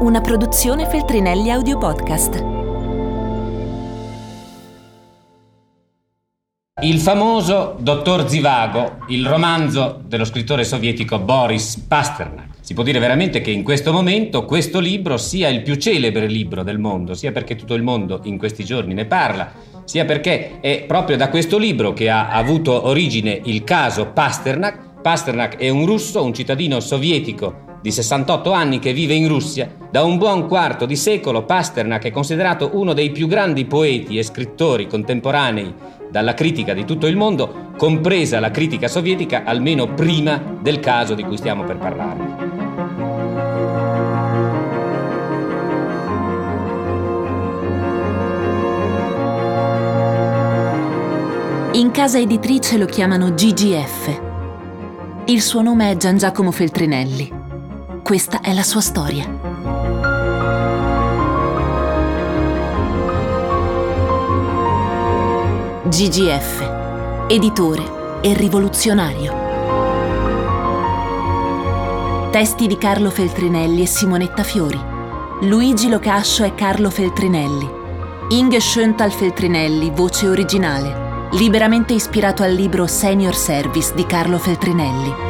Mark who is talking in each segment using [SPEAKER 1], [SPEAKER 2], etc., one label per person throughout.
[SPEAKER 1] una produzione Feltrinelli Audio Podcast.
[SPEAKER 2] Il famoso Dottor Zivago, il romanzo dello scrittore sovietico Boris Pasternak. Si può dire veramente che in questo momento questo libro sia il più celebre libro del mondo, sia perché tutto il mondo in questi giorni ne parla, sia perché è proprio da questo libro che ha avuto origine il caso Pasternak. Pasternak è un russo, un cittadino sovietico di 68 anni che vive in Russia, da un buon quarto di secolo Pasternak è considerato uno dei più grandi poeti e scrittori contemporanei dalla critica di tutto il mondo, compresa la critica sovietica, almeno prima del caso di cui stiamo per parlare.
[SPEAKER 1] In casa editrice lo chiamano GGF. Il suo nome è Gian Giacomo Feltrinelli. Questa è la sua storia. GGF, editore e rivoluzionario. Testi di Carlo Feltrinelli e Simonetta Fiori. Luigi Locascio e Carlo Feltrinelli. Inge Schöntal Feltrinelli, voce originale. Liberamente ispirato al libro Senior Service di Carlo Feltrinelli.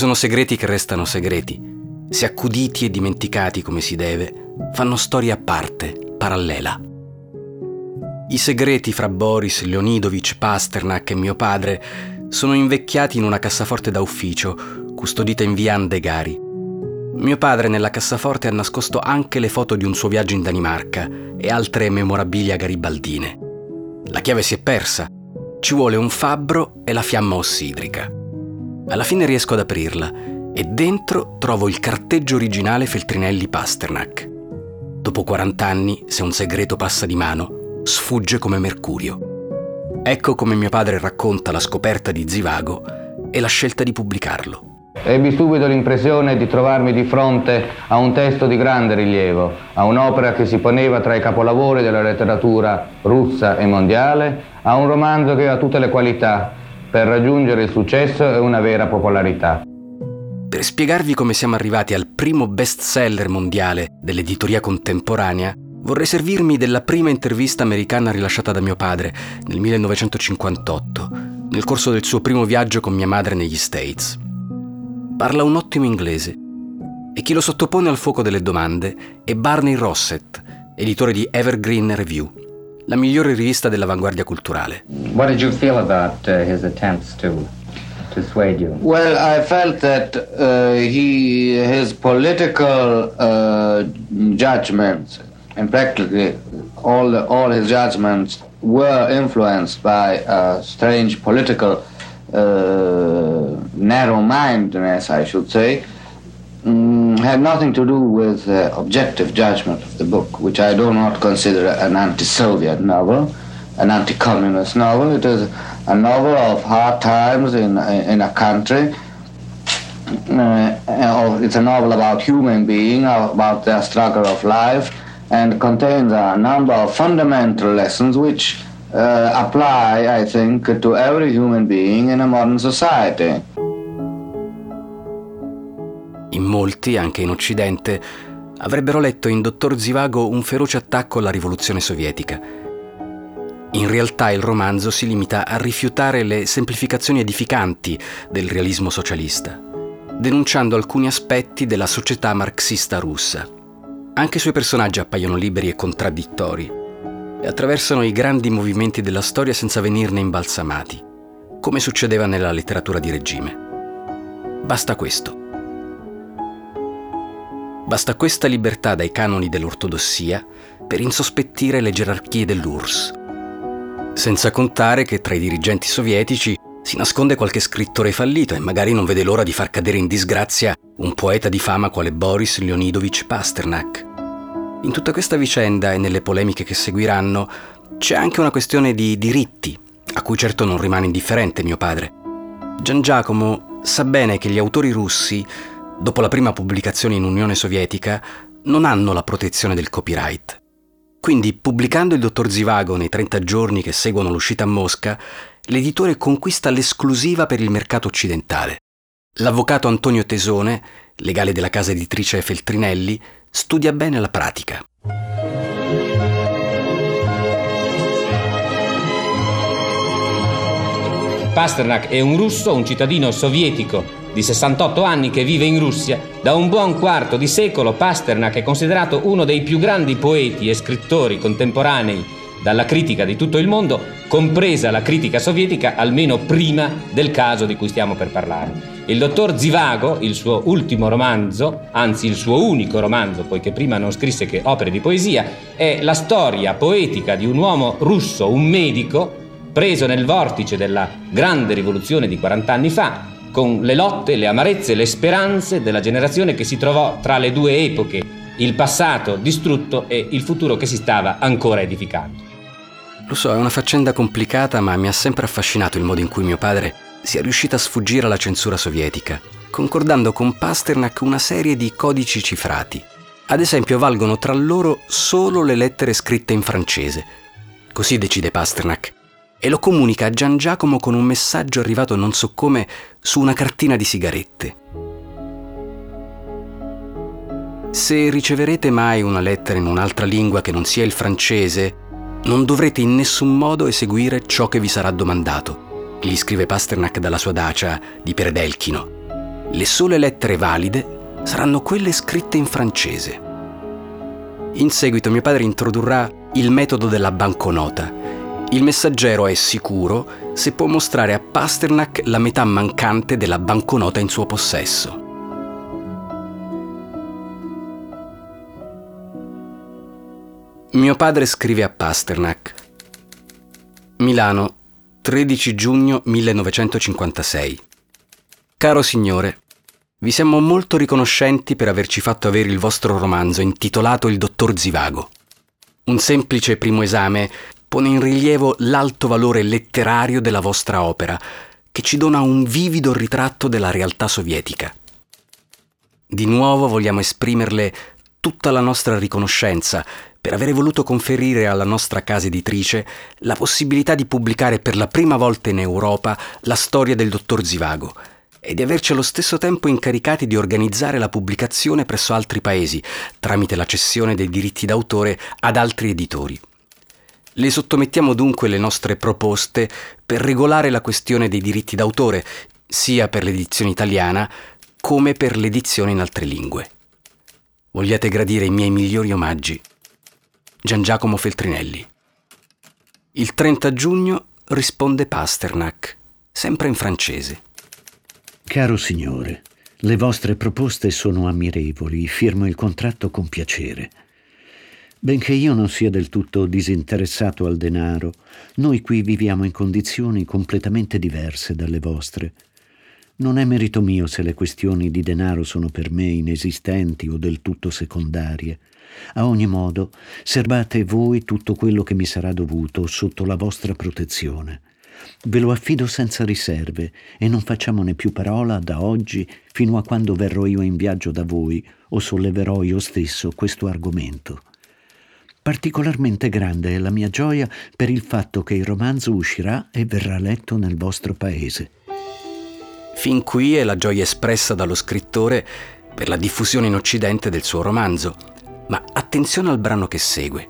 [SPEAKER 3] Sono segreti che restano segreti. Se accuditi e dimenticati come si deve, fanno storia a parte, parallela. I segreti fra Boris, Leonidovic, Pasternak e mio padre sono invecchiati in una cassaforte da ufficio, custodita in via Andegari. Mio padre nella cassaforte ha nascosto anche le foto di un suo viaggio in Danimarca e altre memorabilia garibaldine. La chiave si è persa. Ci vuole un fabbro e la fiamma ossidrica. Alla fine riesco ad aprirla e dentro trovo il carteggio originale Feltrinelli Pasternak. Dopo 40 anni, se un segreto passa di mano, sfugge come mercurio. Ecco come mio padre racconta la scoperta di Zivago e la scelta di pubblicarlo.
[SPEAKER 4] Ebbi subito l'impressione di trovarmi di fronte a un testo di grande rilievo, a un'opera che si poneva tra i capolavori della letteratura russa e mondiale, a un romanzo che aveva tutte le qualità per raggiungere il successo e una vera popolarità.
[SPEAKER 3] Per spiegarvi come siamo arrivati al primo bestseller mondiale dell'editoria contemporanea, vorrei servirmi della prima intervista americana rilasciata da mio padre nel 1958, nel corso del suo primo viaggio con mia madre negli States. Parla un ottimo inglese e chi lo sottopone al fuoco delle domande è Barney Rossett, editore di Evergreen Review, la migliore rivista dell'avanguardia culturale.
[SPEAKER 5] What did you feel about uh, his attempts to to sway you?
[SPEAKER 4] Well, I felt that uh, he his political uh, judgments and practically all the, all his judgments were influenced by a strange political uh, narrow-mindedness, I should say. Mm, had nothing to do with uh, objective judgment of the book, which I do not consider an anti-Soviet novel, an anti-communist novel. It is a novel of hard times in in a country. Uh, it's a novel about human being, about their struggle of life, and contains a number of fundamental lessons which uh, apply, I think, to every human being in a modern society.
[SPEAKER 3] In molti, anche in Occidente, avrebbero letto in Dottor Zivago un feroce attacco alla rivoluzione sovietica. In realtà il romanzo si limita a rifiutare le semplificazioni edificanti del realismo socialista, denunciando alcuni aspetti della società marxista russa. Anche i suoi personaggi appaiono liberi e contraddittori e attraversano i grandi movimenti della storia senza venirne imbalsamati, come succedeva nella letteratura di regime. Basta questo Basta questa libertà dai canoni dell'ortodossia per insospettire le gerarchie dell'URSS. Senza contare che tra i dirigenti sovietici si nasconde qualche scrittore fallito e magari non vede l'ora di far cadere in disgrazia un poeta di fama quale Boris Leonidovich Pasternak. In tutta questa vicenda e nelle polemiche che seguiranno c'è anche una questione di diritti, a cui certo non rimane indifferente mio padre. Gian Giacomo sa bene che gli autori russi dopo la prima pubblicazione in Unione Sovietica, non hanno la protezione del copyright. Quindi, pubblicando il dottor Zivago nei 30 giorni che seguono l'uscita a Mosca, l'editore conquista l'esclusiva per il mercato occidentale. L'avvocato Antonio Tesone, legale della casa editrice Feltrinelli, studia bene la pratica.
[SPEAKER 2] Pasternak è un russo, un cittadino sovietico di 68 anni che vive in Russia. Da un buon quarto di secolo Pasternak è considerato uno dei più grandi poeti e scrittori contemporanei dalla critica di tutto il mondo, compresa la critica sovietica, almeno prima del caso di cui stiamo per parlare. Il dottor Zivago, il suo ultimo romanzo, anzi il suo unico romanzo, poiché prima non scrisse che opere di poesia, è la storia poetica di un uomo russo, un medico, preso nel vortice della grande rivoluzione di 40 anni fa, con le lotte, le amarezze, le speranze della generazione che si trovò tra le due epoche, il passato distrutto e il futuro che si stava ancora edificando.
[SPEAKER 3] Lo so, è una faccenda complicata, ma mi ha sempre affascinato il modo in cui mio padre sia riuscito a sfuggire alla censura sovietica, concordando con Pasternak una serie di codici cifrati. Ad esempio valgono tra loro solo le lettere scritte in francese. Così decide Pasternak e lo comunica a Gian Giacomo con un messaggio arrivato non so come su una cartina di sigarette. Se riceverete mai una lettera in un'altra lingua che non sia il francese, non dovrete in nessun modo eseguire ciò che vi sarà domandato, gli scrive Pasternak dalla sua dacia di Peredelchino. Le sole lettere valide saranno quelle scritte in francese. In seguito mio padre introdurrà il metodo della banconota il messaggero è sicuro se può mostrare a Pasternak la metà mancante della banconota in suo possesso. Mio padre scrive a Pasternak. Milano, 13 giugno 1956. Caro signore, vi siamo molto riconoscenti per averci fatto avere il vostro romanzo intitolato Il dottor Zivago. Un semplice primo esame pone in rilievo l'alto valore letterario della vostra opera, che ci dona un vivido ritratto della realtà sovietica. Di nuovo vogliamo esprimerle tutta la nostra riconoscenza per aver voluto conferire alla nostra casa editrice la possibilità di pubblicare per la prima volta in Europa la storia del dottor Zivago e di averci allo stesso tempo incaricati di organizzare la pubblicazione presso altri paesi tramite la cessione dei diritti d'autore ad altri editori. Le sottomettiamo dunque le nostre proposte per regolare la questione dei diritti d'autore, sia per l'edizione italiana come per l'edizione in altre lingue. Vogliate gradire i miei migliori omaggi. Gian Giacomo Feltrinelli. Il 30 giugno risponde Pasternak, sempre in francese.
[SPEAKER 6] Caro signore, le vostre proposte sono ammirevoli, firmo il contratto con piacere. Benché io non sia del tutto disinteressato al denaro, noi qui viviamo in condizioni completamente diverse dalle vostre. Non è merito mio se le questioni di denaro sono per me inesistenti o del tutto secondarie. A ogni modo, serbate voi tutto quello che mi sarà dovuto sotto la vostra protezione. Ve lo affido senza riserve e non facciamone più parola da oggi fino a quando verrò io in viaggio da voi o solleverò io stesso questo argomento. Particolarmente grande è la mia gioia per il fatto che il romanzo uscirà e verrà letto nel vostro paese.
[SPEAKER 3] Fin qui è la gioia espressa dallo scrittore per la diffusione in Occidente del suo romanzo, ma attenzione al brano che segue.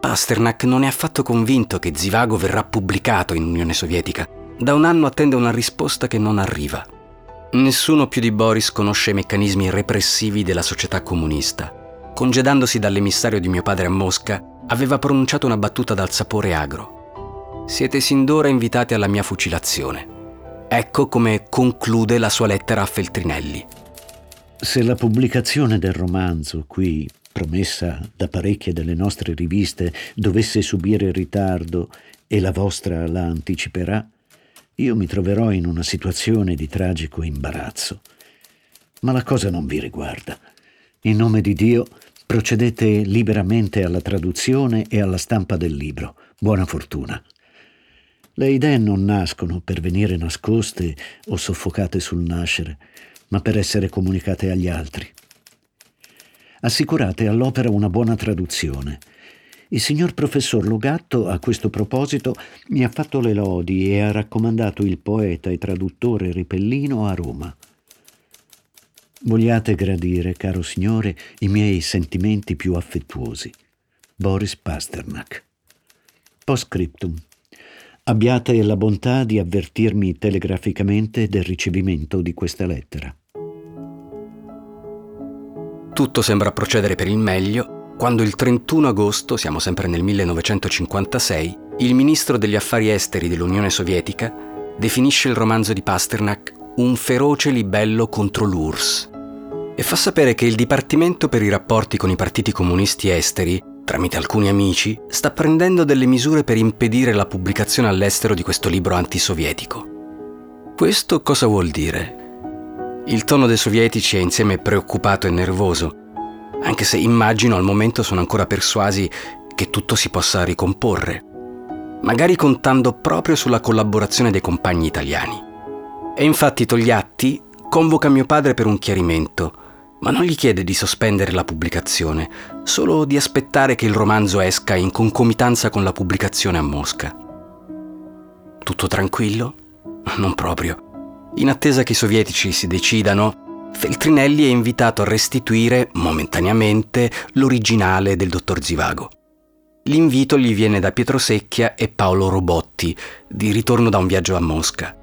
[SPEAKER 3] Pasternak non è affatto convinto che Zivago verrà pubblicato in Unione Sovietica. Da un anno attende una risposta che non arriva. Nessuno più di Boris conosce i meccanismi repressivi della società comunista congedandosi dall'emissario di mio padre a Mosca, aveva pronunciato una battuta dal sapore agro. Siete sin d'ora invitati alla mia fucilazione. Ecco come conclude la sua lettera a Feltrinelli.
[SPEAKER 6] Se la pubblicazione del romanzo qui, promessa da parecchie delle nostre riviste, dovesse subire ritardo e la vostra la anticiperà, io mi troverò in una situazione di tragico imbarazzo. Ma la cosa non vi riguarda. In nome di Dio, procedete liberamente alla traduzione e alla stampa del libro. Buona fortuna. Le idee non nascono per venire nascoste o soffocate sul nascere, ma per essere comunicate agli altri. Assicurate all'opera una buona traduzione. Il signor professor Logatto a questo proposito mi ha fatto le lodi e ha raccomandato il poeta e traduttore Ripellino a Roma. Vogliate gradire, caro signore, i miei sentimenti più affettuosi. Boris Pasternak. Postscriptum. Abbiate la bontà di avvertirmi telegraficamente del ricevimento di questa lettera.
[SPEAKER 3] Tutto sembra procedere per il meglio quando il 31 agosto, siamo sempre nel 1956, il ministro degli affari esteri dell'Unione Sovietica definisce il romanzo di Pasternak un feroce libello contro l'URSS e fa sapere che il Dipartimento per i rapporti con i partiti comunisti esteri, tramite alcuni amici, sta prendendo delle misure per impedire la pubblicazione all'estero di questo libro antisovietico. Questo cosa vuol dire? Il tono dei sovietici è insieme preoccupato e nervoso, anche se immagino al momento sono ancora persuasi che tutto si possa ricomporre, magari contando proprio sulla collaborazione dei compagni italiani. E infatti Togliatti convoca mio padre per un chiarimento ma non gli chiede di sospendere la pubblicazione, solo di aspettare che il romanzo esca in concomitanza con la pubblicazione a Mosca. Tutto tranquillo? Non proprio. In attesa che i sovietici si decidano, Feltrinelli è invitato a restituire, momentaneamente, l'originale del dottor Zivago. L'invito gli viene da Pietro Secchia e Paolo Robotti, di ritorno da un viaggio a Mosca.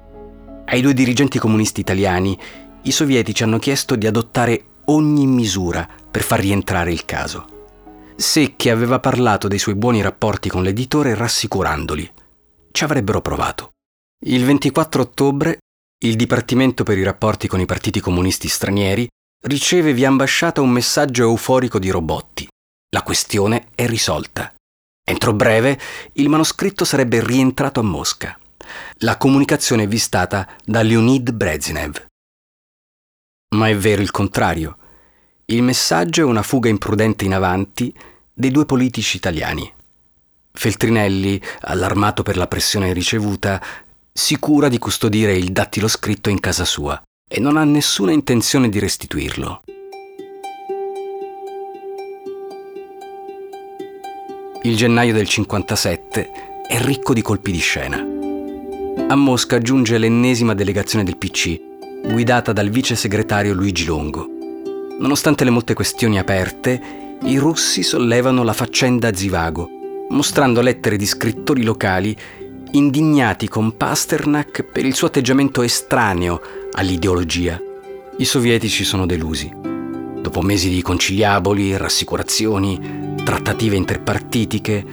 [SPEAKER 3] Ai due dirigenti comunisti italiani, i sovietici hanno chiesto di adottare ogni misura per far rientrare il caso. Secchi aveva parlato dei suoi buoni rapporti con l'editore rassicurandoli. Ci avrebbero provato. Il 24 ottobre il Dipartimento per i rapporti con i partiti comunisti stranieri riceve via ambasciata un messaggio euforico di Robotti. La questione è risolta. Entro breve il manoscritto sarebbe rientrato a Mosca. La comunicazione è vistata da Leonid Brezhnev. Ma è vero il contrario. Il messaggio è una fuga imprudente in avanti dei due politici italiani. Feltrinelli, allarmato per la pressione ricevuta, si cura di custodire il dattilo scritto in casa sua e non ha nessuna intenzione di restituirlo. Il gennaio del 57 è ricco di colpi di scena. A Mosca giunge l'ennesima delegazione del PC guidata dal vice segretario Luigi Longo. Nonostante le molte questioni aperte, i russi sollevano la faccenda Zivago, mostrando lettere di scrittori locali indignati con Pasternak per il suo atteggiamento estraneo all'ideologia. I sovietici sono delusi. Dopo mesi di conciliaboli, rassicurazioni, trattative interpartitiche,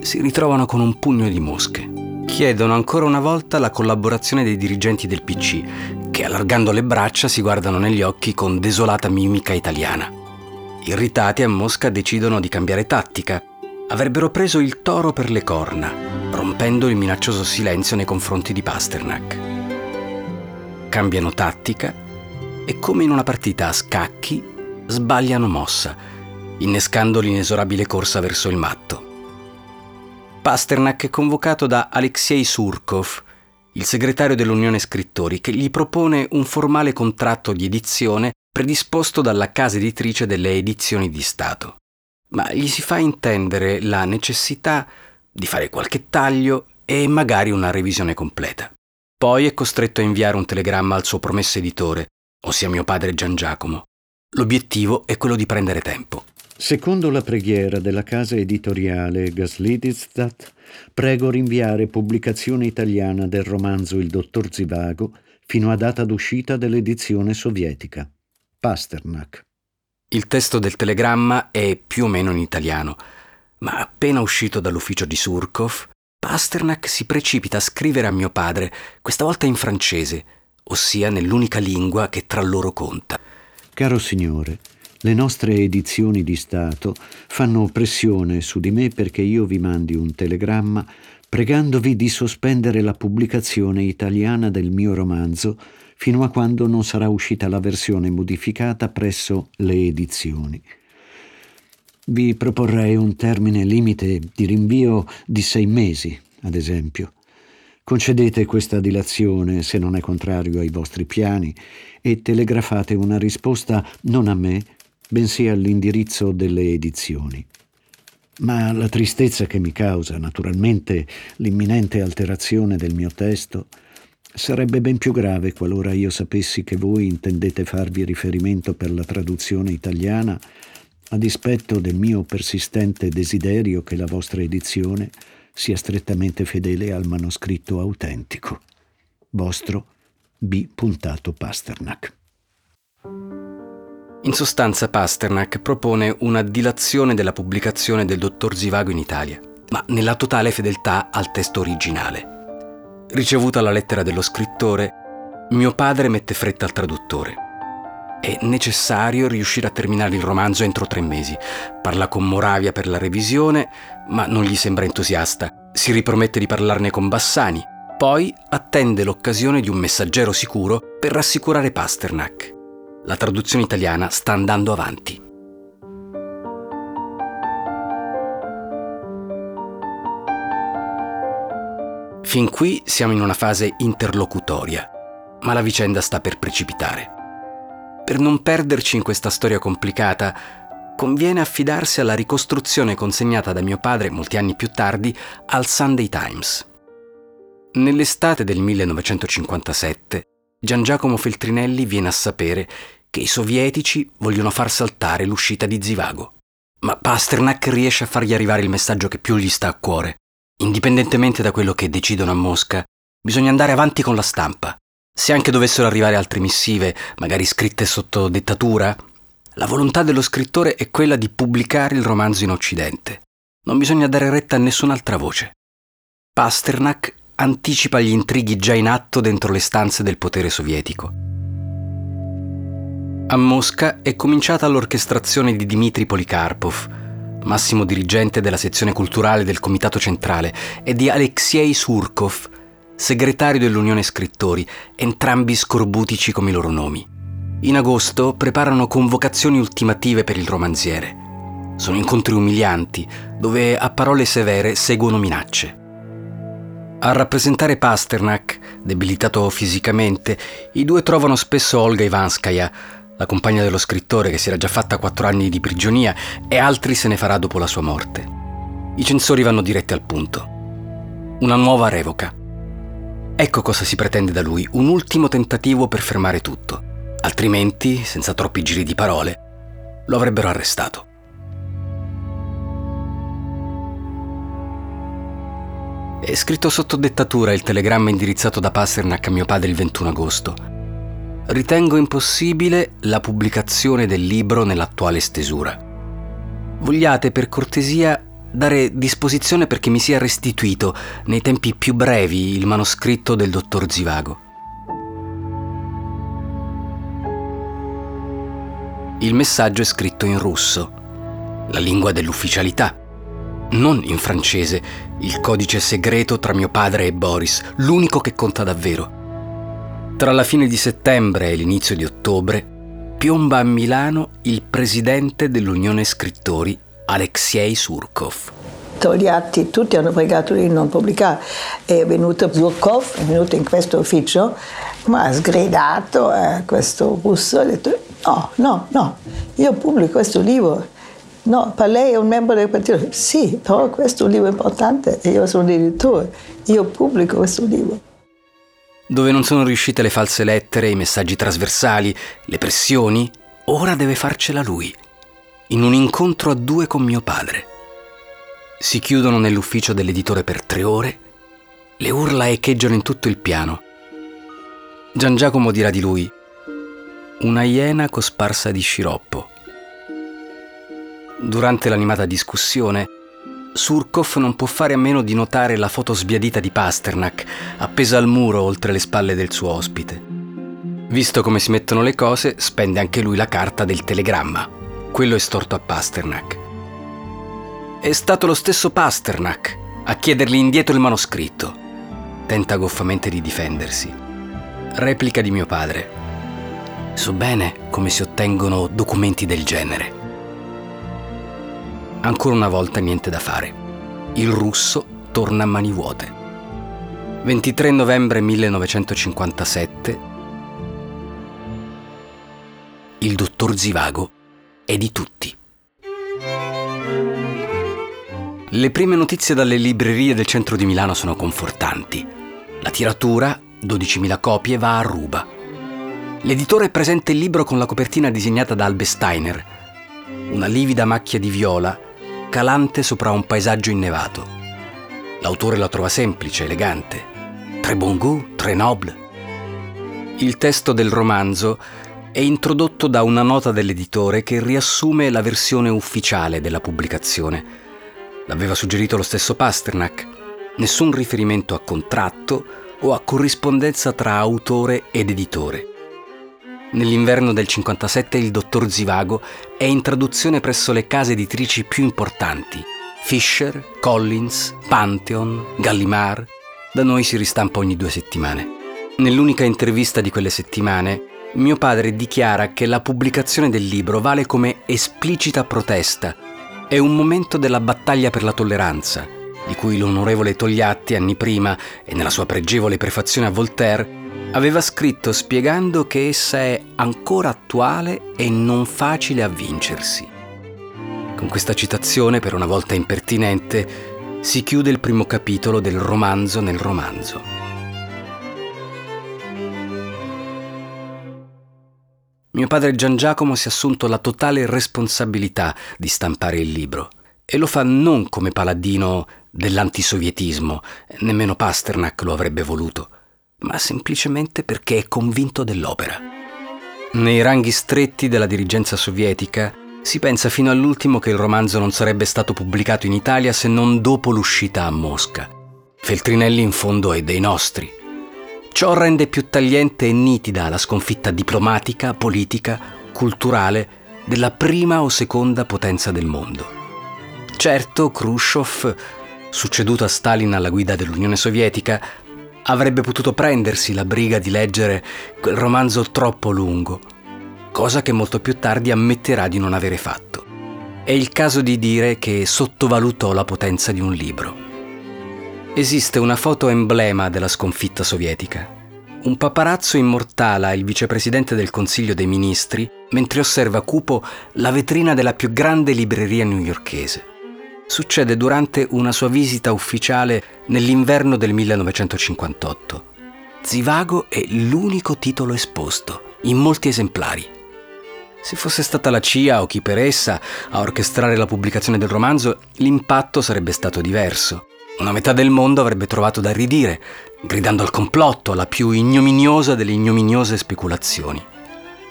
[SPEAKER 3] si ritrovano con un pugno di mosche. Chiedono ancora una volta la collaborazione dei dirigenti del PC, che allargando le braccia si guardano negli occhi con desolata mimica italiana. Irritati a Mosca decidono di cambiare tattica. Avrebbero preso il toro per le corna, rompendo il minaccioso silenzio nei confronti di Pasternak. Cambiano tattica e come in una partita a scacchi sbagliano mossa, innescando l'inesorabile corsa verso il matto. Pasternak è convocato da Alexei Surkov, il segretario dell'Unione Scrittori, che gli propone un formale contratto di edizione predisposto dalla casa editrice delle edizioni di Stato. Ma gli si fa intendere la necessità di fare qualche taglio e magari una revisione completa. Poi è costretto a inviare un telegramma al suo promesso editore, ossia mio padre Gian Giacomo. L'obiettivo è quello di prendere tempo.
[SPEAKER 6] Secondo la preghiera della casa editoriale Gaslidistat, prego rinviare pubblicazione italiana del romanzo Il dottor Zivago fino a data d'uscita dell'edizione sovietica. Pasternak.
[SPEAKER 3] Il testo del telegramma è più o meno in italiano, ma appena uscito dall'ufficio di Surkov, Pasternak si precipita a scrivere a mio padre, questa volta in francese, ossia nell'unica lingua che tra loro conta.
[SPEAKER 6] Caro signore, le nostre edizioni di Stato fanno pressione su di me perché io vi mandi un telegramma pregandovi di sospendere la pubblicazione italiana del mio romanzo fino a quando non sarà uscita la versione modificata presso le edizioni. Vi proporrei un termine limite di rinvio di sei mesi, ad esempio. Concedete questa dilazione se non è contrario ai vostri piani e telegrafate una risposta non a me, bensì all'indirizzo delle edizioni. Ma la tristezza che mi causa, naturalmente, l'imminente alterazione del mio testo, sarebbe ben più grave qualora io sapessi che voi intendete farvi riferimento per la traduzione italiana a dispetto del mio persistente desiderio che la vostra edizione sia strettamente fedele al manoscritto autentico. Vostro B. Pasternak.
[SPEAKER 3] In sostanza Pasternak propone una dilazione della pubblicazione del dottor Zivago in Italia, ma nella totale fedeltà al testo originale. Ricevuta la lettera dello scrittore, mio padre mette fretta al traduttore. È necessario riuscire a terminare il romanzo entro tre mesi. Parla con Moravia per la revisione, ma non gli sembra entusiasta. Si ripromette di parlarne con Bassani. Poi attende l'occasione di un messaggero sicuro per rassicurare Pasternak la traduzione italiana sta andando avanti. Fin qui siamo in una fase interlocutoria, ma la vicenda sta per precipitare. Per non perderci in questa storia complicata, conviene affidarsi alla ricostruzione consegnata da mio padre molti anni più tardi al Sunday Times. Nell'estate del 1957, Gian Giacomo Feltrinelli viene a sapere che i sovietici vogliono far saltare l'uscita di Zivago. Ma Pasternak riesce a fargli arrivare il messaggio che più gli sta a cuore. Indipendentemente da quello che decidono a Mosca, bisogna andare avanti con la stampa. Se anche dovessero arrivare altre missive, magari scritte sotto dettatura, la volontà dello scrittore è quella di pubblicare il romanzo in Occidente. Non bisogna dare retta a nessun'altra voce. Pasternak anticipa gli intrighi già in atto dentro le stanze del potere sovietico. A Mosca è cominciata l'orchestrazione di Dmitry Polikarpov, massimo dirigente della sezione culturale del Comitato Centrale, e di Alexei Surkov, segretario dell'Unione Scrittori, entrambi scorbutici come i loro nomi. In agosto preparano convocazioni ultimative per il romanziere. Sono incontri umilianti, dove a parole severe seguono minacce. A rappresentare Pasternak, debilitato fisicamente, i due trovano spesso Olga Ivanskaya, la compagna dello scrittore che si era già fatta quattro anni di prigionia e altri se ne farà dopo la sua morte. I censori vanno diretti al punto. Una nuova revoca. Ecco cosa si pretende da lui, un ultimo tentativo per fermare tutto. Altrimenti, senza troppi giri di parole, lo avrebbero arrestato. È scritto sotto dettatura il telegramma indirizzato da Pasternak a mio padre il 21 agosto. Ritengo impossibile la pubblicazione del libro nell'attuale stesura. Vogliate per cortesia dare disposizione perché mi sia restituito nei tempi più brevi il manoscritto del dottor Zivago. Il messaggio è scritto in russo, la lingua dell'ufficialità, non in francese, il codice segreto tra mio padre e Boris, l'unico che conta davvero. Tra la fine di settembre e l'inizio di ottobre piomba a Milano il presidente dell'Unione Scrittori, Alexei Surkov.
[SPEAKER 7] Gli atti tutti hanno pregato di non pubblicare. È venuto Surkov, è venuto in questo ufficio, ma ha sgridato eh, questo russo e ha detto no, no, no, io pubblico questo libro. No, per lei è un membro del partito. Sì, però questo è un libro importante e io sono editore. Io pubblico questo libro
[SPEAKER 3] dove non sono riuscite le false lettere, i messaggi trasversali, le pressioni, ora deve farcela lui, in un incontro a due con mio padre. Si chiudono nell'ufficio dell'editore per tre ore, le urla echeggiano in tutto il piano. Gian Giacomo dirà di lui, una iena cosparsa di sciroppo. Durante l'animata discussione, Surkov non può fare a meno di notare la foto sbiadita di Pasternak, appesa al muro oltre le spalle del suo ospite. Visto come si mettono le cose, spende anche lui la carta del telegramma. Quello è storto a Pasternak. È stato lo stesso Pasternak a chiedergli indietro il manoscritto. Tenta goffamente di difendersi. Replica di mio padre. So bene come si ottengono documenti del genere. Ancora una volta niente da fare. Il russo torna a mani vuote. 23 novembre 1957. Il dottor Zivago è di tutti. Le prime notizie dalle librerie del centro di Milano sono confortanti. La tiratura, 12.000 copie, va a ruba. L'editore presenta il libro con la copertina disegnata da Albe Steiner, una livida macchia di viola calante sopra un paesaggio innevato. L'autore la trova semplice, elegante. Très bon goût, très noble. Il testo del romanzo è introdotto da una nota dell'editore che riassume la versione ufficiale della pubblicazione. L'aveva suggerito lo stesso Pasternak. Nessun riferimento a contratto o a corrispondenza tra autore ed editore. Nell'inverno del 57 il dottor Zivago è in traduzione presso le case editrici più importanti, Fisher, Collins, Pantheon, Gallimard. Da noi si ristampa ogni due settimane. Nell'unica intervista di quelle settimane, mio padre dichiara che la pubblicazione del libro vale come esplicita protesta. È un momento della battaglia per la tolleranza, di cui l'onorevole Togliatti anni prima e nella sua pregevole prefazione a Voltaire aveva scritto spiegando che essa è ancora attuale e non facile a vincersi. Con questa citazione, per una volta impertinente, si chiude il primo capitolo del romanzo nel romanzo. Mio padre Gian Giacomo si è assunto la totale responsabilità di stampare il libro e lo fa non come paladino dell'antisovietismo, nemmeno Pasternak lo avrebbe voluto ma semplicemente perché è convinto dell'opera. Nei ranghi stretti della dirigenza sovietica si pensa fino all'ultimo che il romanzo non sarebbe stato pubblicato in Italia se non dopo l'uscita a Mosca. Feltrinelli in fondo è dei nostri. Ciò rende più tagliente e nitida la sconfitta diplomatica, politica, culturale della prima o seconda potenza del mondo. Certo, Khrushchev, succeduto a Stalin alla guida dell'Unione Sovietica, avrebbe potuto prendersi la briga di leggere quel romanzo troppo lungo, cosa che molto più tardi ammetterà di non avere fatto. È il caso di dire che sottovalutò la potenza di un libro. Esiste una foto emblema della sconfitta sovietica. Un paparazzo immortala il vicepresidente del Consiglio dei Ministri mentre osserva cupo la vetrina della più grande libreria newyorkese succede durante una sua visita ufficiale nell'inverno del 1958. Zivago è l'unico titolo esposto, in molti esemplari. Se fosse stata la CIA o chi per essa a orchestrare la pubblicazione del romanzo, l'impatto sarebbe stato diverso. Una metà del mondo avrebbe trovato da ridire, gridando al complotto, alla più ignominiosa delle ignominiose speculazioni.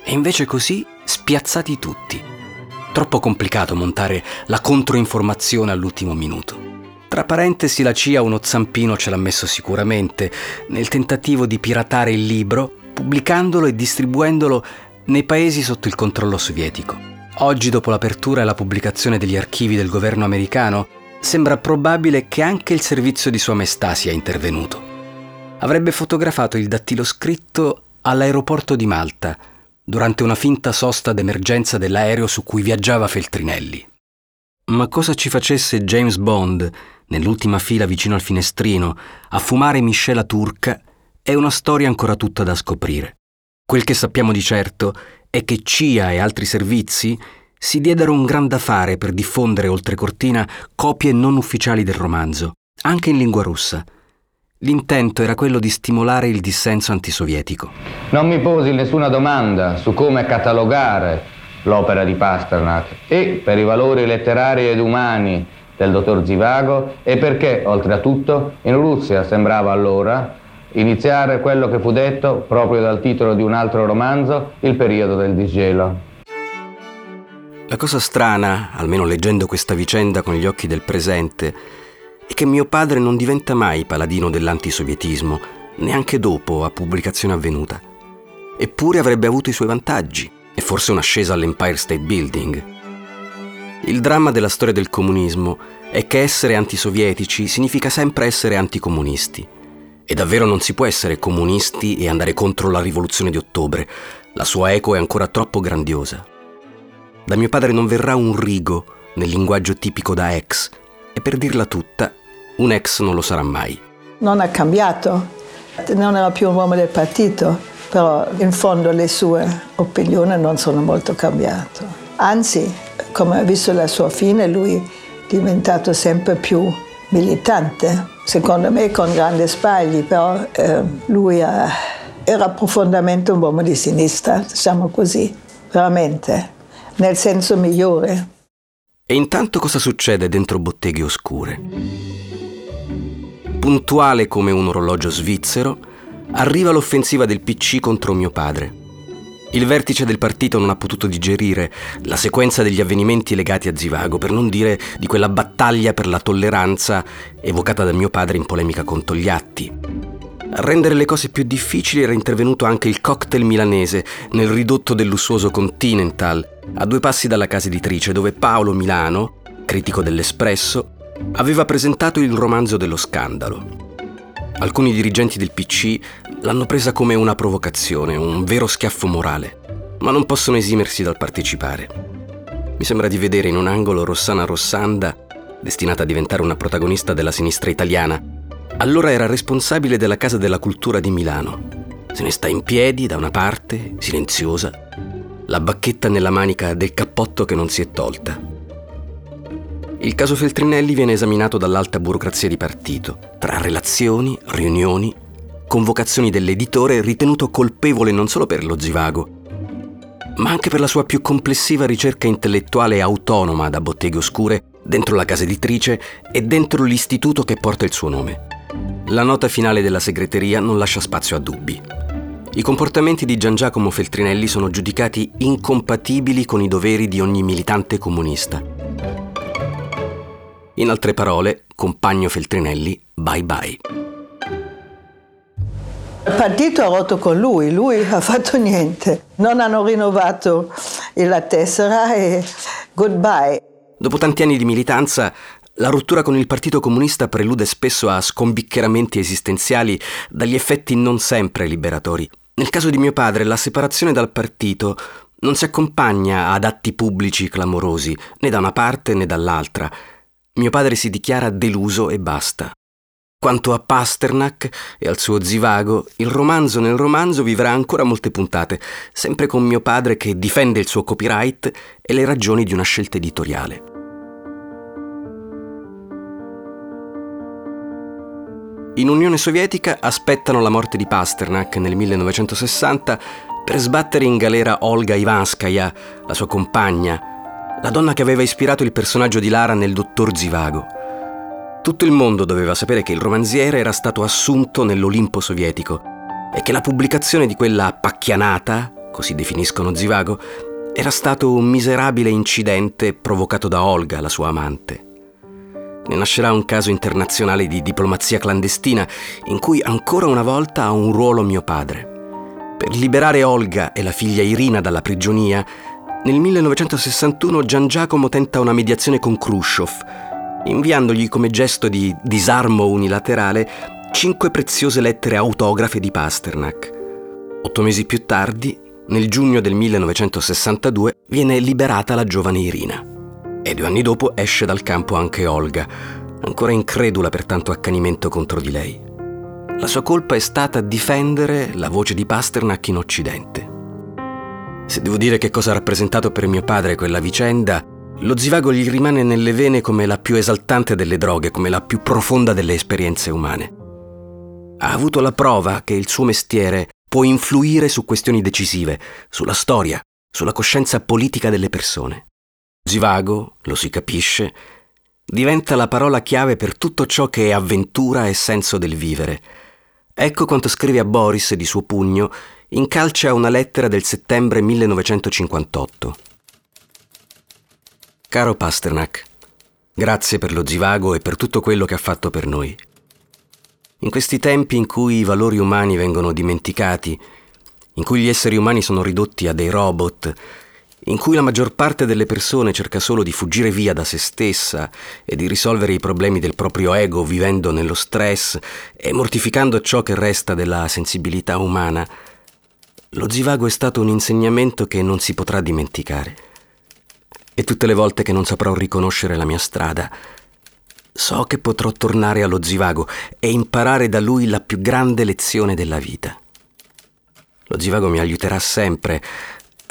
[SPEAKER 3] E invece così spiazzati tutti Troppo complicato montare la controinformazione all'ultimo minuto. Tra parentesi la CIA uno zampino ce l'ha messo sicuramente nel tentativo di piratare il libro, pubblicandolo e distribuendolo nei paesi sotto il controllo sovietico. Oggi, dopo l'apertura e la pubblicazione degli archivi del governo americano, sembra probabile che anche il servizio di Sua Maestà sia intervenuto. Avrebbe fotografato il dattilo scritto all'aeroporto di Malta, durante una finta sosta d'emergenza dell'aereo su cui viaggiava Feltrinelli. Ma cosa ci facesse James Bond, nell'ultima fila vicino al finestrino, a fumare miscela turca è una storia ancora tutta da scoprire. Quel che sappiamo di certo è che CIA e altri servizi si diedero un gran da fare per diffondere oltre cortina copie non ufficiali del romanzo, anche in lingua russa, L'intento era quello di stimolare il dissenso antisovietico.
[SPEAKER 4] Non mi posi nessuna domanda su come catalogare l'opera di Pasternak e per i valori letterari ed umani del dottor Zivago e perché, oltre a tutto, in Russia sembrava allora iniziare quello che fu detto proprio dal titolo di un altro romanzo, Il periodo del disgelo.
[SPEAKER 3] La cosa strana, almeno leggendo questa vicenda con gli occhi del presente, è che mio padre non diventa mai paladino dell'antisovietismo, neanche dopo a pubblicazione avvenuta. Eppure avrebbe avuto i suoi vantaggi e forse un'ascesa all'Empire State Building. Il dramma della storia del comunismo è che essere antisovietici significa sempre essere anticomunisti. E davvero non si può essere comunisti e andare contro la rivoluzione di ottobre. La sua eco è ancora troppo grandiosa. Da mio padre non verrà un rigo nel linguaggio tipico da ex, e per dirla tutta, un ex non lo sarà mai.
[SPEAKER 7] Non ha cambiato, non era più un uomo del partito, però in fondo le sue opinioni non sono molto cambiate. Anzi, come ha visto la sua fine, lui diventato sempre più militante, secondo me con grandi spagli, però eh, lui era profondamente un uomo di sinistra, diciamo così, veramente, nel senso migliore.
[SPEAKER 3] E intanto cosa succede dentro botteghe oscure? Puntuale come un orologio svizzero, arriva l'offensiva del PC contro mio padre. Il vertice del partito non ha potuto digerire la sequenza degli avvenimenti legati a Zivago, per non dire di quella battaglia per la tolleranza evocata da mio padre in polemica con Togliatti. A rendere le cose più difficili era intervenuto anche il cocktail milanese nel ridotto del lussuoso Continental, a due passi dalla casa editrice, dove Paolo Milano, critico dell'Espresso, aveva presentato il romanzo dello scandalo. Alcuni dirigenti del PC l'hanno presa come una provocazione, un vero schiaffo morale, ma non possono esimersi dal partecipare. Mi sembra di vedere in un angolo Rossana Rossanda, destinata a diventare una protagonista della sinistra italiana. Allora era responsabile della Casa della Cultura di Milano. Se ne sta in piedi da una parte, silenziosa, la bacchetta nella manica del cappotto che non si è tolta. Il caso Feltrinelli viene esaminato dall'alta burocrazia di partito, tra relazioni, riunioni, convocazioni dell'editore ritenuto colpevole non solo per lo zivago, ma anche per la sua più complessiva ricerca intellettuale autonoma da botteghe oscure dentro la casa editrice e dentro l'istituto che porta il suo nome. La nota finale della segreteria non lascia spazio a dubbi. I comportamenti di Gian Giacomo Feltrinelli sono giudicati incompatibili con i doveri di ogni militante comunista in altre parole, compagno Feltrinelli, bye bye.
[SPEAKER 7] Il partito ha rotto con lui, lui ha fatto niente. Non hanno rinnovato la tessera e goodbye.
[SPEAKER 3] Dopo tanti anni di militanza, la rottura con il Partito Comunista prelude spesso a scombiccheramenti esistenziali dagli effetti non sempre liberatori. Nel caso di mio padre, la separazione dal partito non si accompagna ad atti pubblici clamorosi, né da una parte né dall'altra, mio padre si dichiara deluso e basta. Quanto a Pasternak e al suo zivago, il romanzo nel romanzo vivrà ancora molte puntate, sempre con mio padre che difende il suo copyright e le ragioni di una scelta editoriale. In Unione Sovietica aspettano la morte di Pasternak nel 1960 per sbattere in galera Olga Ivanskaya, la sua compagna, la donna che aveva ispirato il personaggio di Lara nel Dottor Zivago. Tutto il mondo doveva sapere che il romanziere era stato assunto nell'Olimpo sovietico e che la pubblicazione di quella pacchianata, così definiscono Zivago, era stato un miserabile incidente provocato da Olga, la sua amante. Ne nascerà un caso internazionale di diplomazia clandestina in cui ancora una volta ha un ruolo mio padre. Per liberare Olga e la figlia Irina dalla prigionia, nel 1961 Gian Giacomo tenta una mediazione con Khrushchev, inviandogli come gesto di disarmo unilaterale cinque preziose lettere autografe di Pasternak. Otto mesi più tardi, nel giugno del 1962, viene liberata la giovane Irina. E due anni dopo esce dal campo anche Olga, ancora incredula per tanto accanimento contro di lei. La sua colpa è stata difendere la voce di Pasternak in Occidente. Se devo dire che cosa ha rappresentato per mio padre quella vicenda, lo zivago gli rimane nelle vene come la più esaltante delle droghe, come la più profonda delle esperienze umane. Ha avuto la prova che il suo mestiere può influire su questioni decisive, sulla storia, sulla coscienza politica delle persone. Zivago, lo si capisce, diventa la parola chiave per tutto ciò che è avventura e senso del vivere. Ecco quanto scrive a Boris di suo pugno incalcia una lettera del settembre 1958. Caro Pasternak, grazie per lo zivago e per tutto quello che ha fatto per noi. In questi tempi in cui i valori umani vengono dimenticati, in cui gli esseri umani sono ridotti a dei robot, in cui la maggior parte delle persone cerca solo di fuggire via da se stessa e di risolvere i problemi del proprio ego vivendo nello stress e mortificando ciò che resta della sensibilità umana, lo zivago è stato un insegnamento che non si potrà dimenticare. E tutte le volte che non saprò riconoscere la mia strada, so che potrò tornare allo zivago e imparare da lui la più grande lezione della vita. Lo zivago mi aiuterà sempre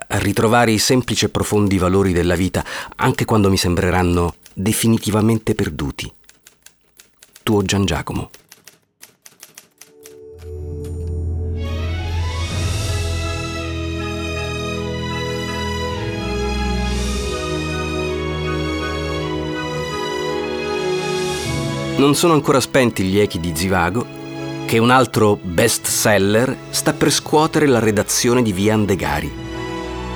[SPEAKER 3] ritrovare i semplici e profondi valori della vita, anche quando mi sembreranno definitivamente perduti. Tuo Gian Giacomo. Non sono ancora spenti gli echi di Zivago, che un altro best seller sta per scuotere la redazione di Via Andegari.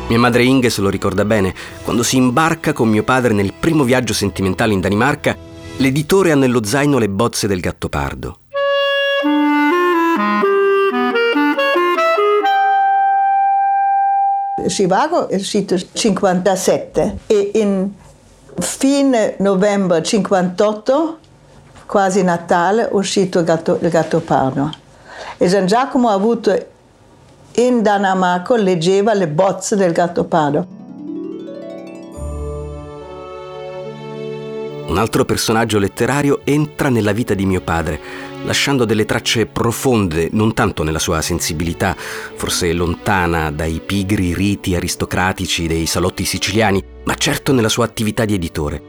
[SPEAKER 3] Mia madre Inge se lo ricorda bene, quando si imbarca con mio padre nel primo viaggio sentimentale in Danimarca, l'editore ha nello zaino le bozze del Gattopardo.
[SPEAKER 7] Zivago è uscito 57 e in fine novembre 58 quasi Natale, uscito il gatto, il gatto pardo. E Gian Giacomo ha avuto in Danimarca, leggeva le bozze del gatto pardo.
[SPEAKER 3] Un altro personaggio letterario entra nella vita di mio padre, lasciando delle tracce profonde, non tanto nella sua sensibilità, forse lontana dai pigri riti aristocratici dei salotti siciliani, ma certo nella sua attività di editore.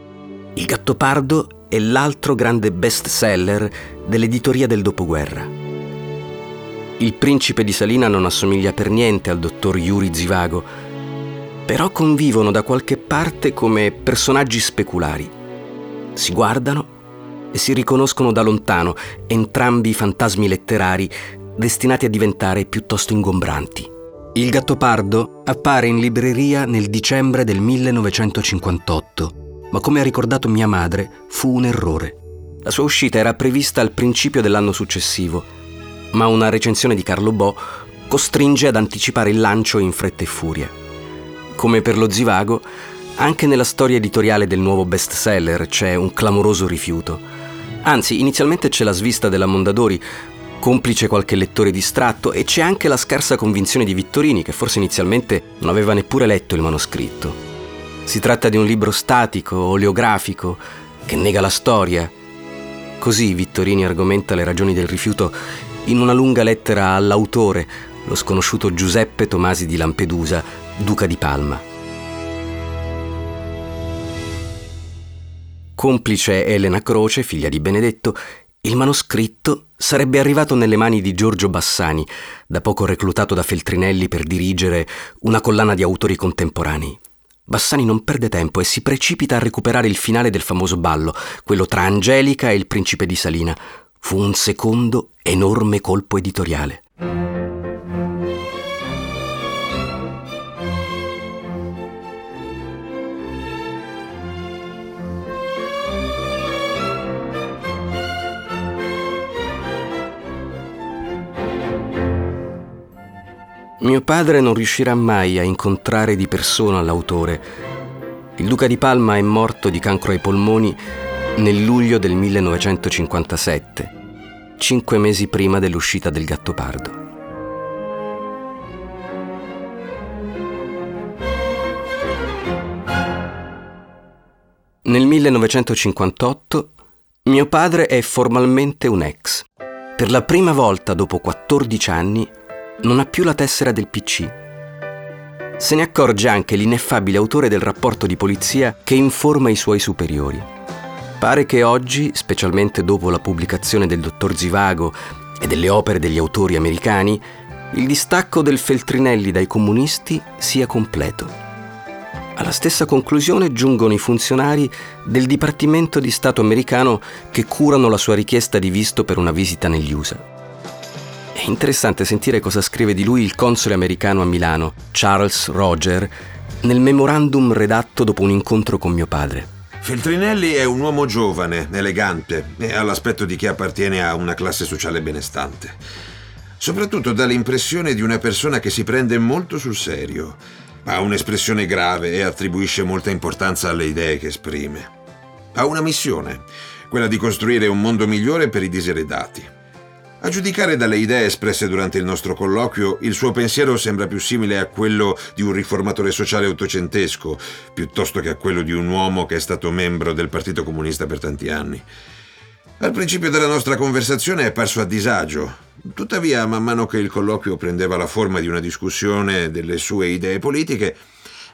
[SPEAKER 3] Il Gattopardo è l'altro grande best seller dell'editoria del dopoguerra. Il principe di Salina non assomiglia per niente al dottor Yuri Zivago, però convivono da qualche parte come personaggi speculari. Si guardano e si riconoscono da lontano, entrambi fantasmi letterari destinati a diventare piuttosto ingombranti. Il Gattopardo appare in libreria nel dicembre del 1958 ma come ha ricordato mia madre, fu un errore. La sua uscita era prevista al principio dell'anno successivo, ma una recensione di Carlo Bo costringe ad anticipare il lancio in fretta e furia. Come per lo Zivago, anche nella storia editoriale del nuovo bestseller c'è un clamoroso rifiuto. Anzi, inizialmente c'è la svista della Mondadori, complice qualche lettore distratto, e c'è anche la scarsa convinzione di Vittorini, che forse inizialmente non aveva neppure letto il manoscritto. Si tratta di un libro statico, oleografico, che nega la storia. Così Vittorini argomenta le ragioni del rifiuto in una lunga lettera all'autore, lo sconosciuto Giuseppe Tomasi di Lampedusa, duca di Palma. Complice Elena Croce, figlia di Benedetto, il manoscritto sarebbe arrivato nelle mani di Giorgio Bassani, da poco reclutato da Feltrinelli per dirigere una collana di autori contemporanei. Bassani non perde tempo e si precipita a recuperare il finale del famoso ballo, quello tra Angelica e il principe di Salina. Fu un secondo enorme colpo editoriale. Mio padre non riuscirà mai a incontrare di persona l'autore. Il duca di Palma è morto di cancro ai polmoni nel luglio del 1957, cinque mesi prima dell'uscita del Gattopardo. Nel 1958 mio padre è formalmente un ex. Per la prima volta dopo 14 anni non ha più la tessera del PC. Se ne accorge anche l'ineffabile autore del rapporto di polizia che informa i suoi superiori. Pare che oggi, specialmente dopo la pubblicazione del dottor Zivago e delle opere degli autori americani, il distacco del Feltrinelli dai comunisti sia completo. Alla stessa conclusione giungono i funzionari del Dipartimento di Stato americano che curano la sua richiesta di visto per una visita negli USA. È interessante sentire cosa scrive di lui il console americano a Milano, Charles Roger, nel memorandum redatto dopo un incontro con mio padre.
[SPEAKER 8] Feltrinelli è un uomo giovane, elegante e ha l'aspetto di chi appartiene a una classe sociale benestante. Soprattutto dà l'impressione di una persona che si prende molto sul serio. Ha un'espressione grave e attribuisce molta importanza alle idee che esprime. Ha una missione, quella di costruire un mondo migliore per i diseredati. A giudicare dalle idee espresse durante il nostro colloquio, il suo pensiero sembra più simile a quello di un riformatore sociale ottocentesco, piuttosto che a quello di un uomo che è stato membro del Partito Comunista per tanti anni. Al principio della nostra conversazione è parso a disagio, tuttavia man mano che il colloquio prendeva la forma di una discussione delle sue idee politiche,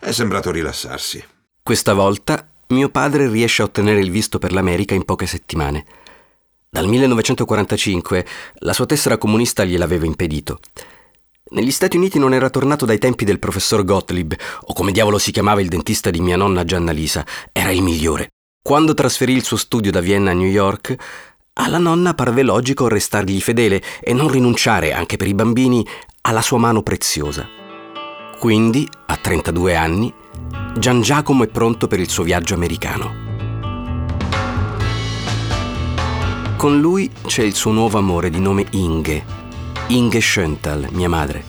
[SPEAKER 8] è sembrato rilassarsi.
[SPEAKER 3] Questa volta mio padre riesce a ottenere il visto per l'America in poche settimane. Dal 1945 la sua tessera comunista gliel'aveva impedito. Negli Stati Uniti non era tornato dai tempi del professor Gottlieb, o come diavolo si chiamava il dentista di mia nonna Gianna Lisa, era il migliore. Quando trasferì il suo studio da Vienna a New York, alla nonna parve logico restargli fedele e non rinunciare, anche per i bambini, alla sua mano preziosa. Quindi, a 32 anni, Gian Giacomo è pronto per il suo viaggio americano. Con lui c'è il suo nuovo amore di nome Inge, Inge Schöntal, mia madre.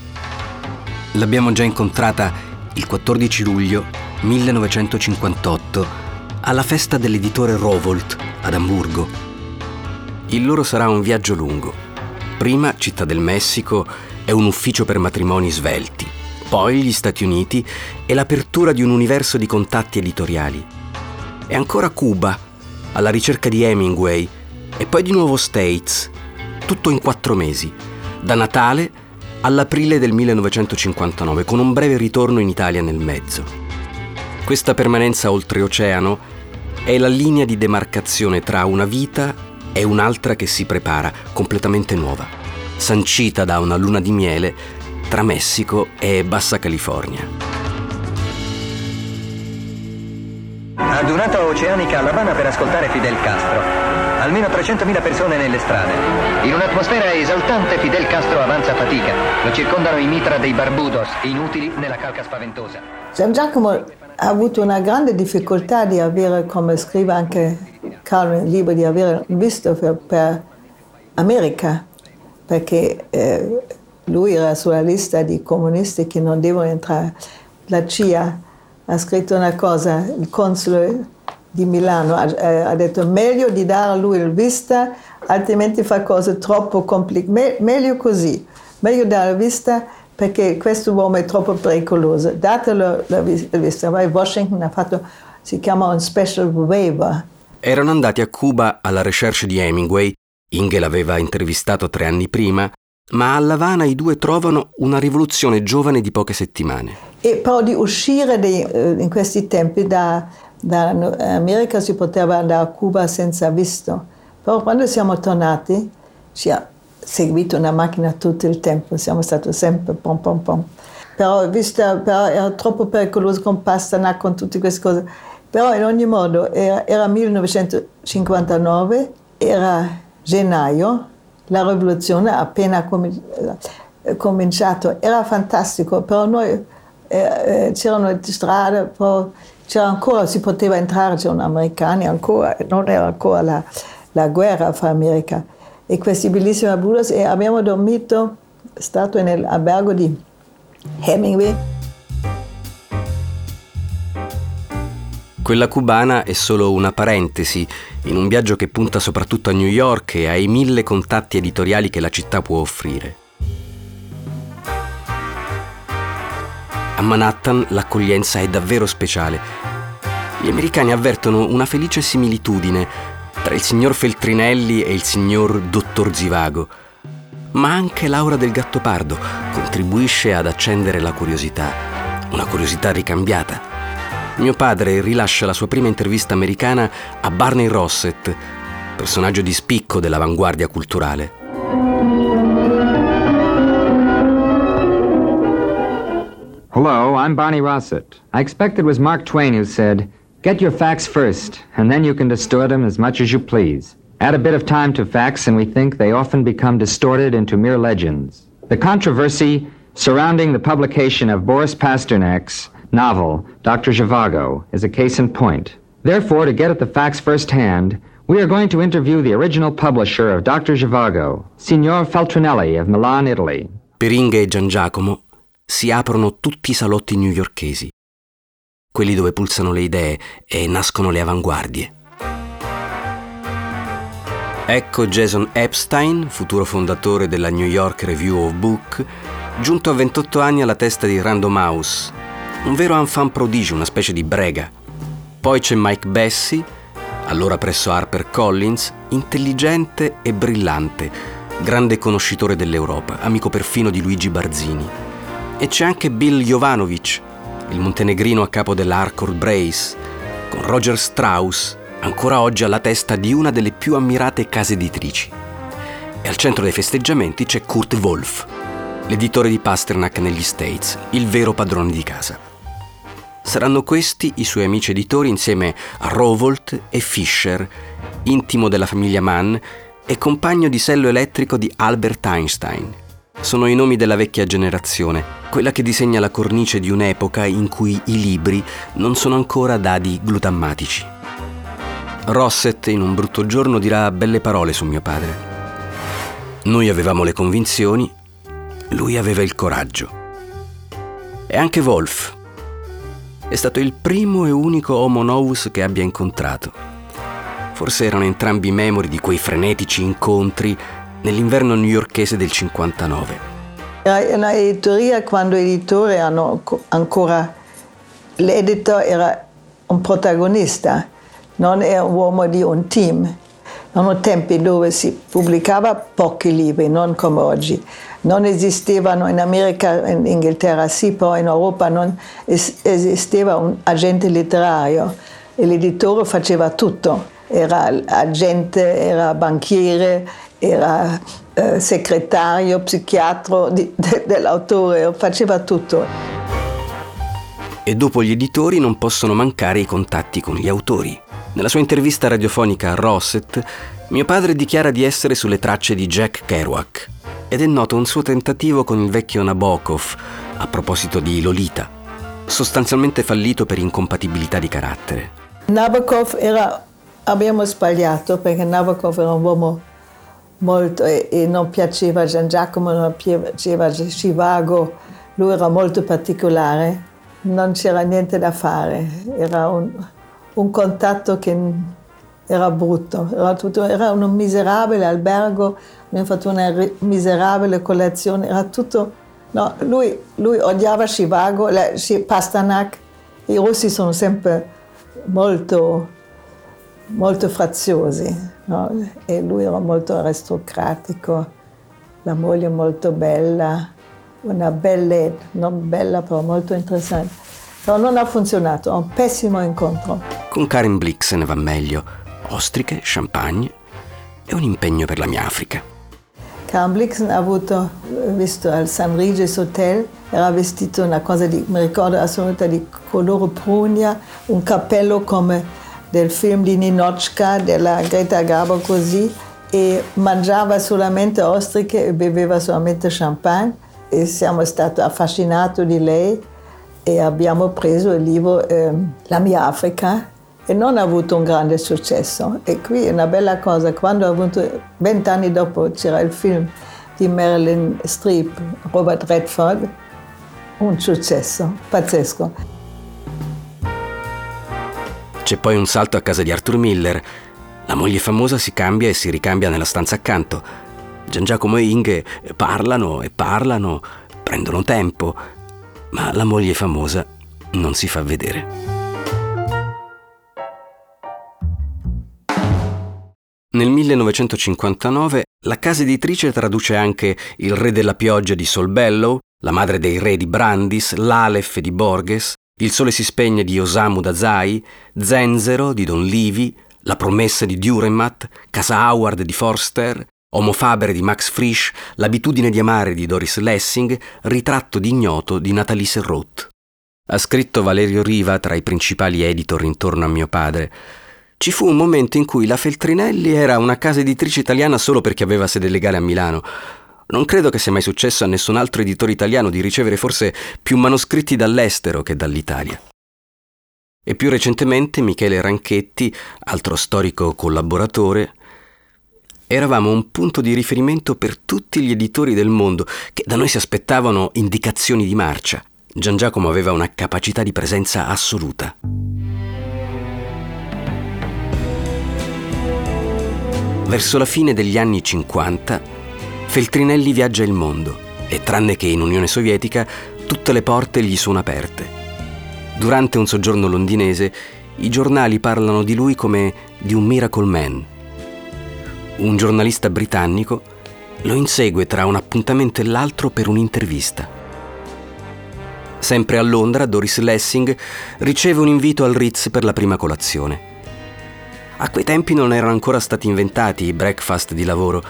[SPEAKER 3] L'abbiamo già incontrata il 14 luglio 1958 alla festa dell'editore Rowolt ad Amburgo. Il loro sarà un viaggio lungo. Prima Città del Messico e un ufficio per matrimoni svelti, poi gli Stati Uniti e l'apertura di un universo di contatti editoriali. E ancora Cuba, alla ricerca di Hemingway, e poi di nuovo States, tutto in quattro mesi da Natale all'aprile del 1959, con un breve ritorno in Italia nel mezzo. Questa permanenza oltreoceano è la linea di demarcazione tra una vita e un'altra che si prepara, completamente nuova, sancita da una luna di miele tra Messico e Bassa California.
[SPEAKER 9] Oceanica a La Habana per ascoltare Fidel Castro. Almeno 300.000 persone nelle strade. In un'atmosfera esaltante Fidel Castro avanza fatica. Lo circondano i mitra dei Barbudos, inutili nella calca spaventosa.
[SPEAKER 7] Gian Giacomo ha avuto una grande difficoltà di avere, come scrive anche Carlo nel libro, di avere un visto per, per America, perché eh, lui era sulla lista di comunisti che non devono entrare. La CIA ha scritto una cosa, il console di Milano ha, eh, ha, detto meglio di dare a lui il vista, altrimenti fa cose troppo complicate. Me, meglio così, meglio dare il vista perché questo uomo è troppo pericoloso. Datelo la, la vista. Poi Washington ha fatto, si chiama un special waiver.
[SPEAKER 3] Erano andati a Cuba alla recherche di Hemingway, Inge l'aveva intervistato tre anni prima, ma a Lavana i due trovano una rivoluzione giovane di poche settimane.
[SPEAKER 7] E però di uscire di, uh, in questi tempi da dall'America si poteva andare a Cuba senza visto. Però quando siamo tornati ci ha seguito una macchina tutto il tempo, siamo stati sempre pom pom pom. Però, vista, però era troppo pericoloso con Pasternak, con tutte queste cose. Però in ogni modo era, era 1959, era gennaio, la rivoluzione appena cominciato, era fantastico, però noi eh, eh c'erano strade, però c'era ancora, si poteva entrare, c'erano americani ancora, non era ancora la, la guerra fra America. E questi bellissimi abusos e abbiamo dormito, stato nell'albergo di Hemingway.
[SPEAKER 3] Quella cubana è solo una parentesi in un viaggio che punta soprattutto a New York e ai mille contatti editoriali che la città può offrire. A Manhattan l'accoglienza è davvero speciale. Gli americani avvertono una felice similitudine tra il signor Feltrinelli e il signor Dottor Zivago. Ma anche l'aura del gattopardo contribuisce ad accendere la curiosità, una curiosità ricambiata. Mio padre rilascia la sua prima intervista americana a Barney Rossett, personaggio di spicco dell'avanguardia culturale.
[SPEAKER 5] Hello, I'm Barney Rossett. I expect it was Mark Twain who said, Get your facts first, and then you can distort them as much as you please. Add a bit of time to facts, and we think they often become distorted into mere legends. The controversy surrounding the publication of Boris Pasternak's novel, Dr. Zhivago, is a case in point. Therefore, to get at the facts firsthand, we are going to interview the original publisher of Dr. Zhivago, Signor Feltrinelli of Milan, Italy.
[SPEAKER 3] Per Inge e Gian Giacomo si aprono tutti i salotti newyorkesi, quelli dove pulsano le idee e nascono le avanguardie. Ecco Jason Epstein, futuro fondatore della New York Review of Book, giunto a 28 anni alla testa di Random House, un vero enfant prodigio, una specie di brega. Poi c'è Mike Bessie, allora presso Harper Collins, intelligente e brillante, grande conoscitore dell'Europa, amico perfino di Luigi Barzini. E c'è anche Bill Jovanovic, il montenegrino a capo dell'Arcor Brace, con Roger Strauss ancora oggi alla testa di una delle più ammirate case editrici. E al centro dei festeggiamenti c'è Kurt Wolf, l'editore di Pasternak negli States, il vero padrone di casa. Saranno questi i suoi amici editori insieme a Rowolt e Fischer, intimo della famiglia Mann e compagno di sello elettrico di Albert Einstein. Sono i nomi della vecchia generazione, quella che disegna la cornice di un'epoca in cui i libri non sono ancora dadi glutammatici. Rosset in un brutto giorno dirà belle parole su mio padre. Noi avevamo le convinzioni, lui aveva il coraggio. E anche Wolf. È stato il primo e unico homo novus che abbia incontrato. Forse erano entrambi memori di quei frenetici incontri nell'inverno newyorkese del 59.
[SPEAKER 7] Era una editoria quando editori hanno ancora l'editor era un protagonista, non era un uomo di un team. Erano tempi dove si pubblicava pochi libri, non come oggi. Non esistevano in America, in Inghilterra sì, poi in Europa non esisteva un agente letterario l'editore faceva tutto. Era agente, era banchiere, era eh, segretario, psichiatro di, de, dell'autore, faceva tutto.
[SPEAKER 3] E dopo gli editori non possono mancare i contatti con gli autori. Nella sua intervista radiofonica a Rossett, mio padre dichiara di essere sulle tracce di Jack Kerouac ed è noto un suo tentativo con il vecchio Nabokov a proposito di Lolita, sostanzialmente fallito per incompatibilità di carattere.
[SPEAKER 7] Nabokov era, abbiamo sbagliato perché Nabokov era un uomo molto e, e non piaceva Gian Giacomo, non piaceva a Chivago, lui era molto particolare, non c'era niente da fare, era un, un contatto che era brutto, era, tutto, era un miserabile albergo, abbiamo fatto una miserabile colazione, era tutto... No, lui, lui odiava Chivago, Pastanak, i russi sono sempre molto, molto fraziosi no? e lui era molto aristocratico, la moglie molto bella, una bella, non bella però molto interessante. Però non ha funzionato, un pessimo incontro.
[SPEAKER 3] Con Karen Blix se ne va meglio. Ostriche, champagne e un impegno per la mia Africa.
[SPEAKER 7] Karen Blix ha avuto, visto al San Regis Hotel, era vestito una cosa di, mi ricordo assolutamente di colore prugna, un cappello come del film di Ninochka, della Greta Garbo così, e mangiava solamente ostriche e beveva solamente champagne e siamo stati affascinati di lei e abbiamo preso il libro eh, La mia Africa e non ha avuto un grande successo. E qui è una bella cosa, quando ha avuto, vent'anni dopo c'era il film di Marilyn Streep, Robert Redford, un successo pazzesco.
[SPEAKER 3] C'è poi un salto a casa di Arthur Miller. La moglie famosa si cambia e si ricambia nella stanza accanto. Gian Giacomo e Inge parlano e parlano, prendono tempo ma la moglie famosa non si fa vedere. Nel 1959 la casa editrice traduce anche Il re della pioggia di Sol Bellow, La madre dei re di Brandis, L'Alef di Borges, Il sole si spegne di Osamu Dazai, Zenzero di Don Livi, La promessa di Duremat, Casa Howard di Forster, Homo Faber di Max Frisch, L'abitudine di amare di Doris Lessing, Ritratto di ignoto di Nathalie Serrault. Ha scritto Valerio Riva tra i principali editor intorno a mio padre. Ci fu un momento in cui la Feltrinelli era una casa editrice italiana solo perché aveva sede legale a Milano. Non credo che sia mai successo a nessun altro editore italiano di ricevere forse più manoscritti dall'estero che dall'Italia. E più recentemente Michele Ranchetti, altro storico collaboratore, eravamo un punto di riferimento per tutti gli editori del mondo che da noi si aspettavano indicazioni di marcia. Gian Giacomo aveva una capacità di presenza assoluta. Verso la fine degli anni 50, Feltrinelli viaggia il mondo e tranne che in Unione Sovietica, tutte le porte gli sono aperte. Durante un soggiorno londinese, i giornali parlano di lui come di un miracle man, un giornalista britannico lo insegue tra un appuntamento e l'altro per un'intervista. Sempre a Londra, Doris Lessing riceve un invito al Ritz per la prima colazione. A quei tempi non erano ancora stati inventati i breakfast di lavoro,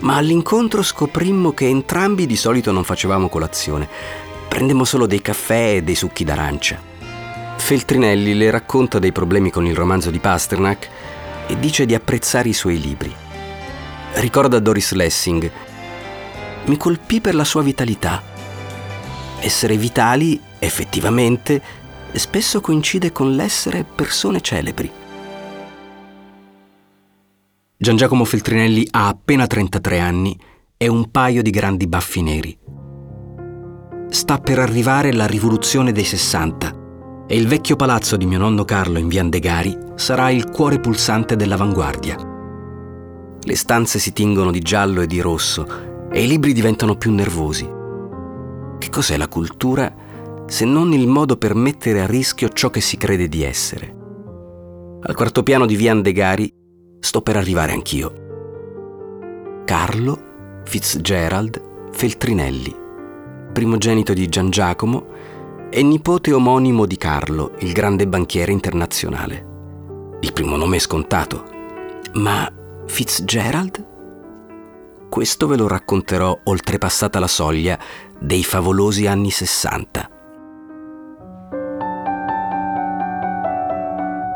[SPEAKER 3] ma all'incontro scoprimmo che entrambi di solito non facevamo colazione, prendemmo solo dei caffè e dei succhi d'arancia. Feltrinelli le racconta dei problemi con il romanzo di Pasternak e dice di apprezzare i suoi libri. Ricorda Doris Lessing. Mi colpì per la sua vitalità. Essere vitali, effettivamente, spesso coincide con l'essere persone celebri. Gian Giacomo Feltrinelli ha appena 33 anni e un paio di grandi baffi neri. Sta per arrivare la rivoluzione dei 60 e il vecchio palazzo di mio nonno Carlo in via Andegari sarà il cuore pulsante dell'avanguardia. Le stanze si tingono di giallo e di rosso e i libri diventano più nervosi. Che cos'è la cultura se non il modo per mettere a rischio ciò che si crede di essere? Al quarto piano di via Andegari sto per arrivare anch'io. Carlo Fitzgerald Feltrinelli, primogenito di Gian Giacomo è nipote omonimo di Carlo, il grande banchiere internazionale. Il primo nome è scontato, ma Fitzgerald? Questo ve lo racconterò oltrepassata la soglia dei favolosi anni Sessanta.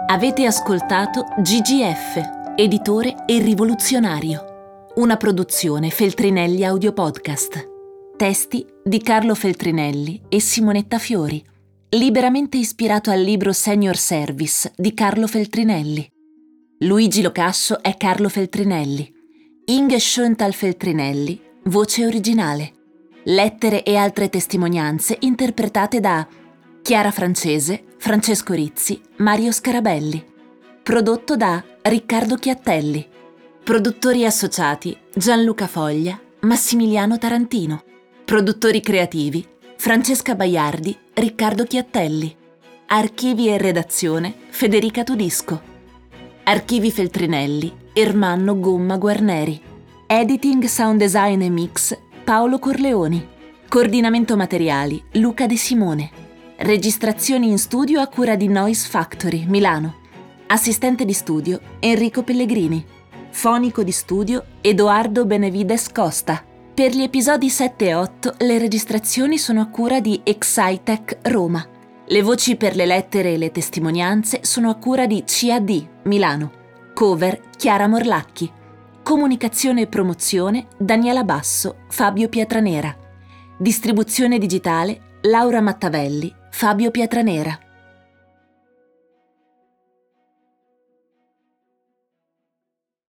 [SPEAKER 1] Avete ascoltato GGF, editore e rivoluzionario, una produzione Feltrinelli Audio Podcast. Testi di Carlo Feltrinelli e Simonetta Fiori, liberamente ispirato al libro Senior Service di Carlo Feltrinelli. Luigi Locascio è Carlo Feltrinelli. Inge Schöntal Feltrinelli, voce originale. Lettere e altre testimonianze interpretate da Chiara Francese, Francesco Rizzi, Mario Scarabelli. Prodotto da Riccardo Chiattelli. Produttori associati Gianluca Foglia, Massimiliano Tarantino. Produttori creativi Francesca Baiardi, Riccardo Chiattelli. Archivi e redazione Federica Tudisco. Archivi Feltrinelli Ermanno Gomma Guarneri. Editing, sound design e mix Paolo Corleoni. Coordinamento materiali Luca De Simone. Registrazioni in studio a cura di Noise Factory, Milano. Assistente di studio Enrico Pellegrini. Fonico di studio Edoardo Benevides Costa. Per gli episodi 7 e 8 le registrazioni sono a cura di Excitec Roma. Le voci per le lettere e le testimonianze sono a cura di CAD Milano. Cover Chiara Morlacchi. Comunicazione e promozione Daniela Basso, Fabio Pietranera. Distribuzione digitale Laura Mattavelli, Fabio Pietranera.